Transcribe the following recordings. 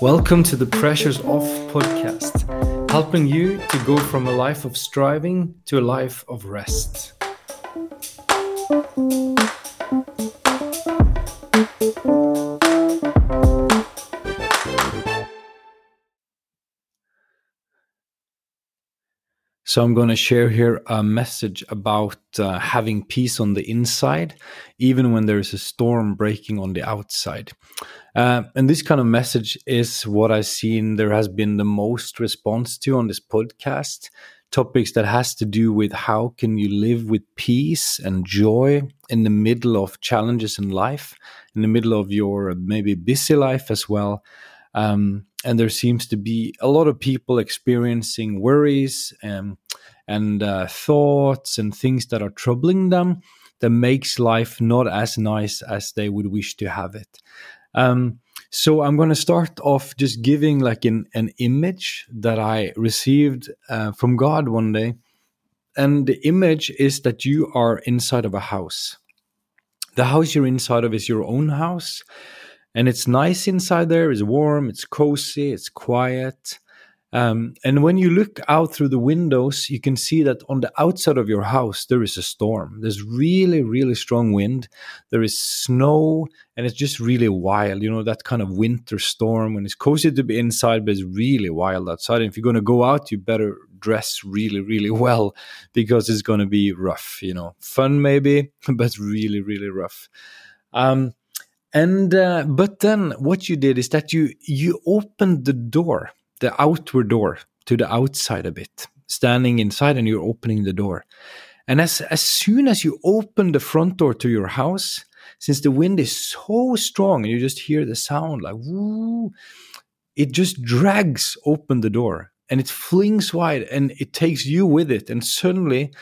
Welcome to the Pressures Off podcast, helping you to go from a life of striving to a life of rest. So, I'm going to share here a message about uh, having peace on the inside, even when there is a storm breaking on the outside. Uh, and this kind of message is what I've seen there has been the most response to on this podcast. Topics that has to do with how can you live with peace and joy in the middle of challenges in life, in the middle of your maybe busy life as well. Um, and there seems to be a lot of people experiencing worries and and uh, thoughts and things that are troubling them that makes life not as nice as they would wish to have it um, so i'm going to start off just giving like an, an image that i received uh, from god one day and the image is that you are inside of a house the house you're inside of is your own house and it's nice inside there. It's warm, it's cozy, it's quiet. Um, and when you look out through the windows, you can see that on the outside of your house, there is a storm. There's really, really strong wind. There is snow, and it's just really wild. You know, that kind of winter storm when it's cozy to be inside, but it's really wild outside. And if you're going to go out, you better dress really, really well because it's going to be rough. You know, fun maybe, but really, really rough. Um, and uh, but then what you did is that you you opened the door, the outward door to the outside a bit, standing inside, and you're opening the door. And as as soon as you open the front door to your house, since the wind is so strong and you just hear the sound like woo, it just drags open the door and it flings wide and it takes you with it. And suddenly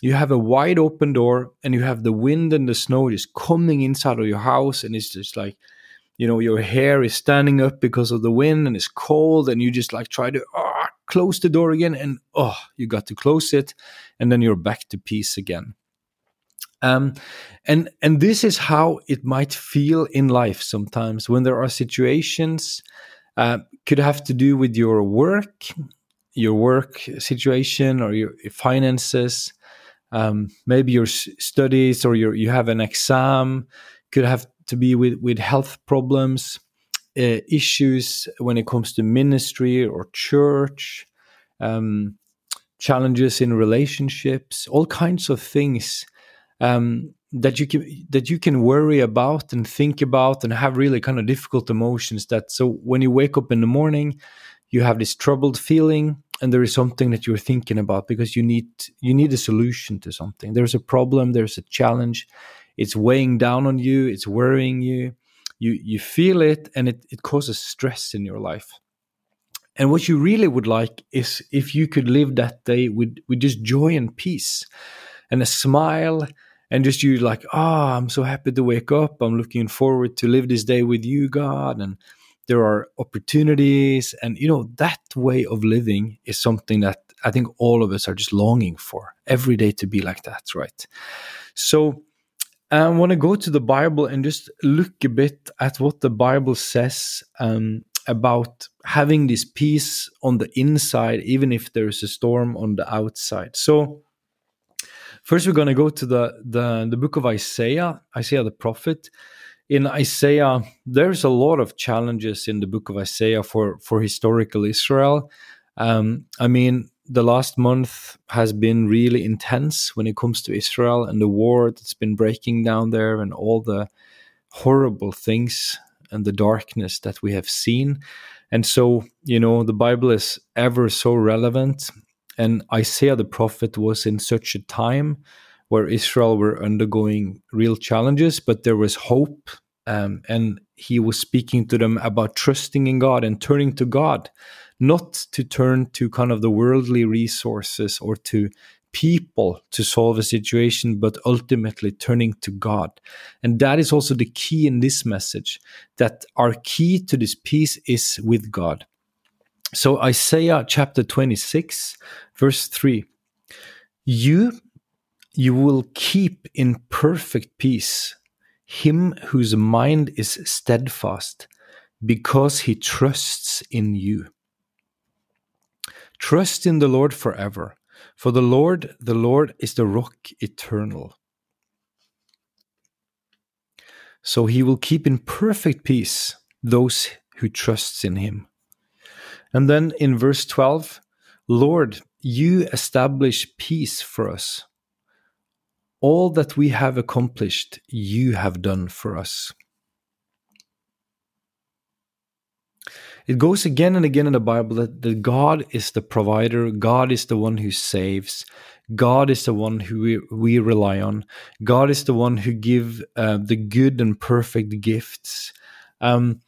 you have a wide open door and you have the wind and the snow just coming inside of your house and it's just like you know your hair is standing up because of the wind and it's cold and you just like try to oh, close the door again and oh you got to close it and then you're back to peace again. Um, and and this is how it might feel in life sometimes when there are situations uh, could have to do with your work your work situation or your finances um, maybe your studies or your you have an exam could have to be with with health problems uh, issues when it comes to ministry or church um, challenges in relationships all kinds of things um, that you can that you can worry about and think about and have really kind of difficult emotions that so when you wake up in the morning you have this troubled feeling and there is something that you're thinking about because you need you need a solution to something. There's a problem there's a challenge it's weighing down on you it's worrying you. You you feel it and it, it causes stress in your life. And what you really would like is if you could live that day with with just joy and peace and a smile and just you like ah oh, i'm so happy to wake up. I'm looking forward to live this day with you god. And there are opportunities and you know that way of living is something that i think all of us are just longing for every day to be like that right? So i want to go to the bible and just look a bit at what the bible says um, about having this peace on the inside even if there is a storm on the outside so first we're going to go to the, the the book of isaiah isaiah the prophet in Isaiah, there's a lot of challenges in the book of Isaiah for for historical Israel. Um, I mean, the last month has been really intense when it comes to Israel and the war that's been breaking down there, and all the horrible things and the darkness that we have seen. And so, you know, the Bible is ever so relevant. And Isaiah the prophet was in such a time where Israel were undergoing real challenges, but there was hope. Um, and he was speaking to them about trusting in God and turning to God, not to turn to kind of the worldly resources or to people to solve a situation, but ultimately turning to God. And that is also the key in this message that our key to this peace is with God. So, Isaiah chapter 26, verse 3 You you will keep in perfect peace him whose mind is steadfast, because he trusts in you. Trust in the Lord forever, for the Lord, the Lord is the rock eternal. So he will keep in perfect peace those who trusts in him. And then in verse 12, Lord, you establish peace for us. All that we have accomplished, you have done for us. It goes again and again in the Bible that, that God is the provider, God is the one who saves, God is the one who we, we rely on, God is the one who give uh, the good and perfect gifts. Um,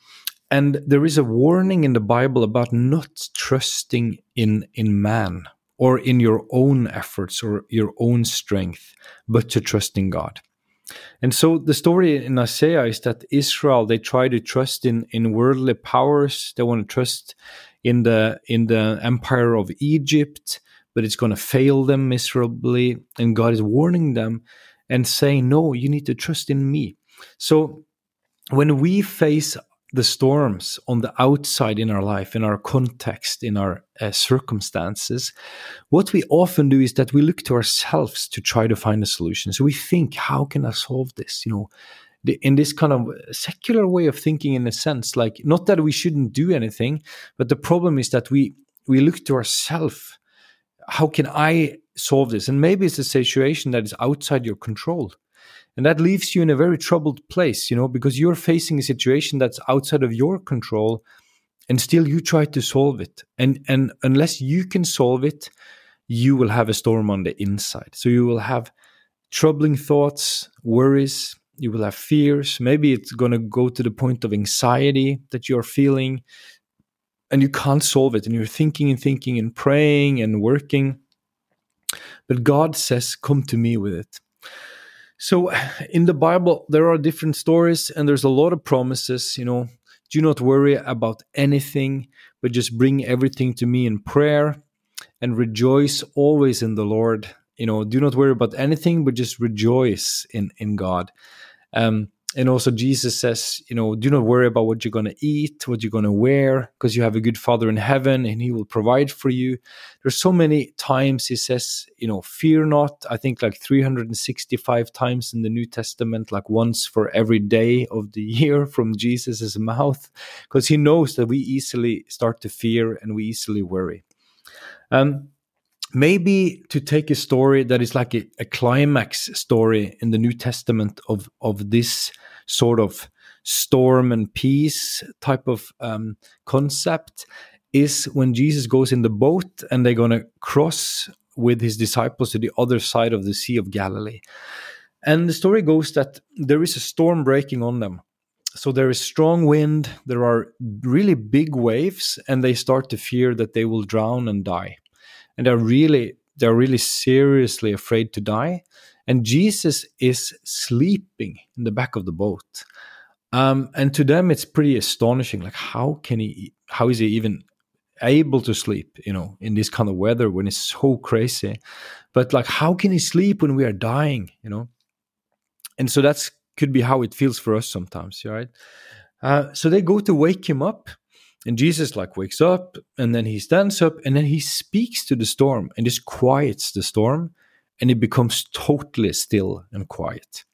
and there is a warning in the Bible about not trusting in in man or in your own efforts or your own strength, but to trust in God. And so the story in Isaiah is that Israel they try to trust in in worldly powers. They want to trust in the in the empire of Egypt, but it's going to fail them miserably. And God is warning them and saying, "No, you need to trust in me." So when we face the storms on the outside in our life, in our context, in our uh, circumstances, what we often do is that we look to ourselves to try to find a solution. So we think, how can I solve this? You know, the, in this kind of secular way of thinking, in a sense, like not that we shouldn't do anything, but the problem is that we we look to ourselves. How can I solve this? And maybe it's a situation that is outside your control and that leaves you in a very troubled place you know because you're facing a situation that's outside of your control and still you try to solve it. And and unless you can solve it you will have a storm on the inside. So you will have troubling thoughts worries you will have fears. Maybe it's going to go to the point of anxiety that you're feeling and you can't solve it and you're thinking and thinking and praying and working. But god says come to me with it so in the Bible, there are different stories and there's a lot of promises. You know, do not worry about anything, but just bring everything to me in prayer and rejoice always in the Lord. You know, do not worry about anything, but just rejoice in in God. Um, and also jesus says you know do not worry about what you're going to eat what you're going to wear because you have a good father in heaven and he will provide for you. There's so many times he says you know fear not. I think like 365 times in the new testament like once for every day of the year from jesus's mouth because he knows that we easily start to fear and we easily worry. Um maybe to take a story that is like a, a, climax story in the New Testament of of this sort of storm and peace type of um, concept is when Jesus goes in the boat and they're going to cross with his disciples to the other side of the Sea of Galilee. And the story goes that there is a storm breaking on them. So there is strong wind, there are really big waves, and they start to fear that they will drown and die and they're really they're really seriously afraid to die. And jesus is sleeping in the back of the boat. Um, and to them it's pretty astonishing like how can he how is he even able to sleep you know in this kind of weather when it's so crazy? But like how can he sleep when we are dying you know? And so that's could be how it feels for us sometimes right? Uh, so they go to wake him up and Jesus like wakes up and then he stands up and then he speaks to the storm and just quiets the storm and it becomes totally still and quiet.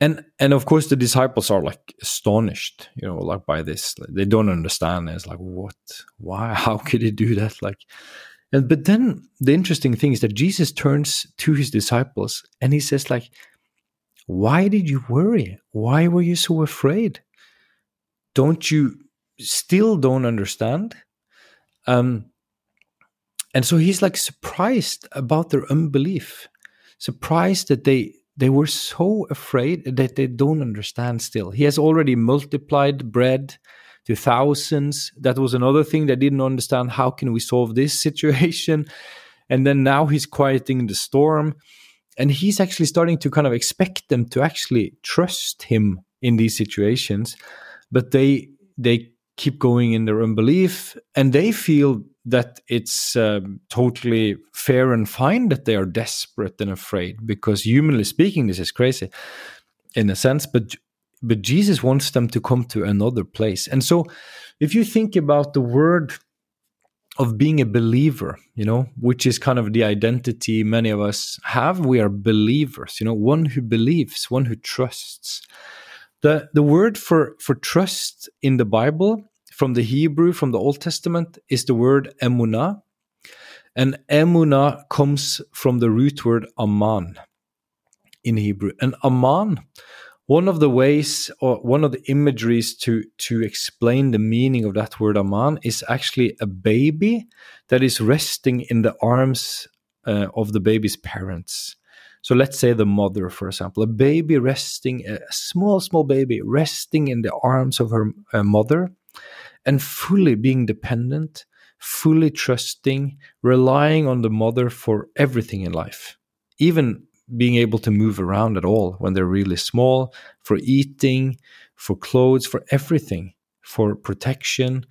And and of course the disciples are like astonished, you know, like by this. They don't understand. It's like, what? Why? How could he do that? Like and but then the interesting thing is that Jesus turns to his disciples and he says, like, why did you worry? Why were you so afraid? Don't you still don't understand. Um, and so he's like surprised about their unbelief, surprised that they they were so afraid that they don't understand still. He has already multiplied bread to thousands. That was another thing they didn't understand. How can we solve this situation? And then now he's quieting the storm. And he's actually starting to kind of expect them to actually trust him in these situations. But they they keep going in their unbelief and they feel that it's um, totally fair and fine that they are desperate and afraid because humanly speaking this is crazy in a sense, but but Jesus wants them to come to another place. And so, if you think about the word of being a believer, you know, which is kind of the identity many of us have, we are believers, you know, one who believes, one who trusts. The the word for for trust in the Bible from the Hebrew from the Old Testament is the word emunah. And emunah comes from the root word aman in Hebrew. And aman one of the ways or one of the imageries to to explain the meaning of that word aman is actually a baby that is resting in the arms uh, of the baby's parents so let's say the mother for example a baby resting a small small baby resting in the arms of her uh, mother and fully being dependent fully trusting relying on the mother for everything in life even being able to move around at all when they're really small, for eating, for clothes, for everything, for protection.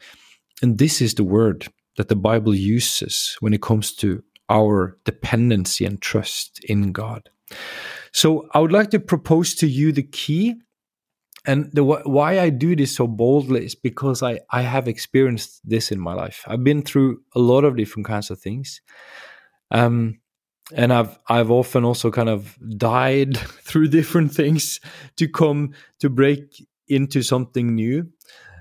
And this is the word that the Bible uses when it comes to our dependency and trust in God. So I would like to propose to you the key. And the why I do this so boldly is because I, I have experienced this in my life. I've been through a lot of different kinds of things. Um, and I've I've often also kind of died through different things to come to break into something new.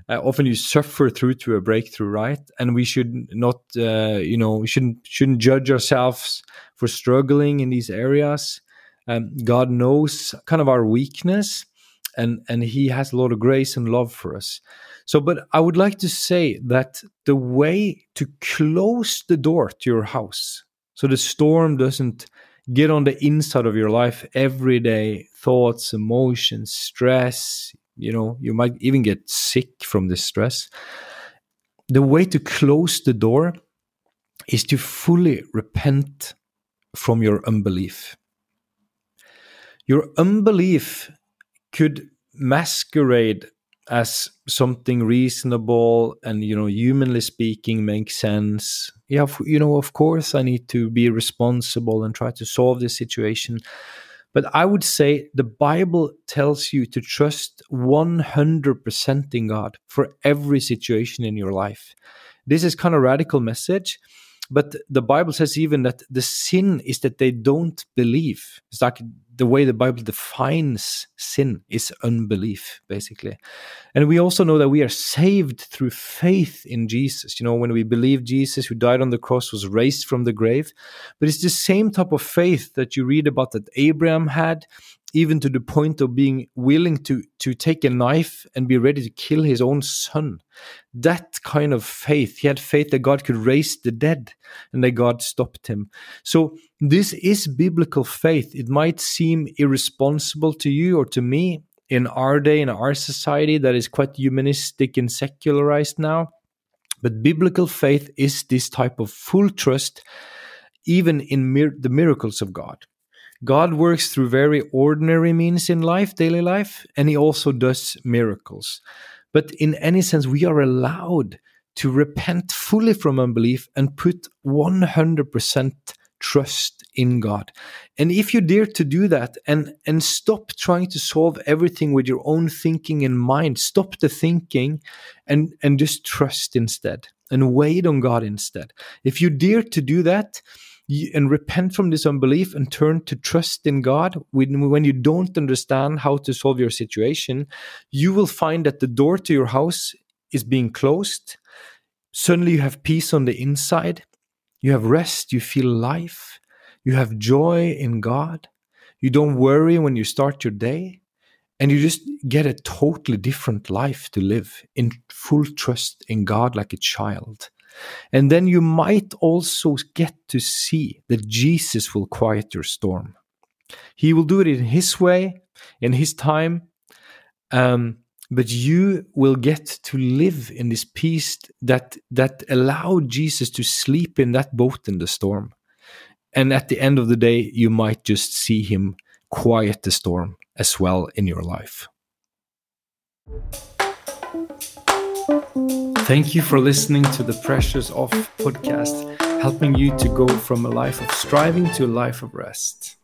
Uh, often you suffer through to a breakthrough, right? And we should not, uh, you know, we shouldn't shouldn't judge ourselves for struggling in these areas. Um, God knows kind of our weakness, and and He has a lot of grace and love for us. So, but I would like to say that the way to close the door to your house so the storm doesn't get on the inside of your life every day thoughts emotions stress you know you might even get sick from this stress the way to close the door is to fully repent from your unbelief your unbelief could masquerade as something reasonable and you know humanly speaking makes sense? Yeah you know of course i need to be responsible and try to solve this situation. But i would say the bible tells you to trust 100% in god for every situation in your life. This is kind of radical message but the bible says even that the sin is that they don't believe it's like the way the Bible defines sin is unbelief, basically. And we also know that we are saved through faith in Jesus. You know, when we believe Jesus, who died on the cross, was raised from the grave. But it's the same type of faith that you read about that Abraham had, even to the point of being willing to to take a knife and be ready to kill his own son. That kind of faith he had faith that god could raise the dead and that god stopped him. So this is biblical faith. It might seem irresponsible to you or to me in our day in our society that is quite humanistic and secularized now but biblical faith is this type of full trust even in mir- the miracles of god God works through very ordinary means in life, daily life, and He also does miracles. But in any sense, we are allowed to repent fully from unbelief and put 100% trust in God. And if you dare to do that and, and stop trying to solve everything with your own thinking in mind, stop the thinking and, and just trust instead and wait on God instead. If you dare to do that, and repent from this unbelief and turn to trust in God. When, you don't understand how to solve your situation, you will find that the door to your house is being closed. Suddenly you have peace on the inside, you have rest, you feel life, you have joy in God, you don't worry when you start your day, and you just get a totally different life to live in full trust in God like a child. And then you might also get to see that Jesus will quiet your storm. He will do it in His way, in His time. Um, but you will get to live in this peace that that allowed Jesus to sleep in that boat in the storm. And at the end of the day, you might just see him quiet the storm as well in your life. Thank you for listening to the Pressures Off podcast, helping you to go from a life of striving to a life of rest.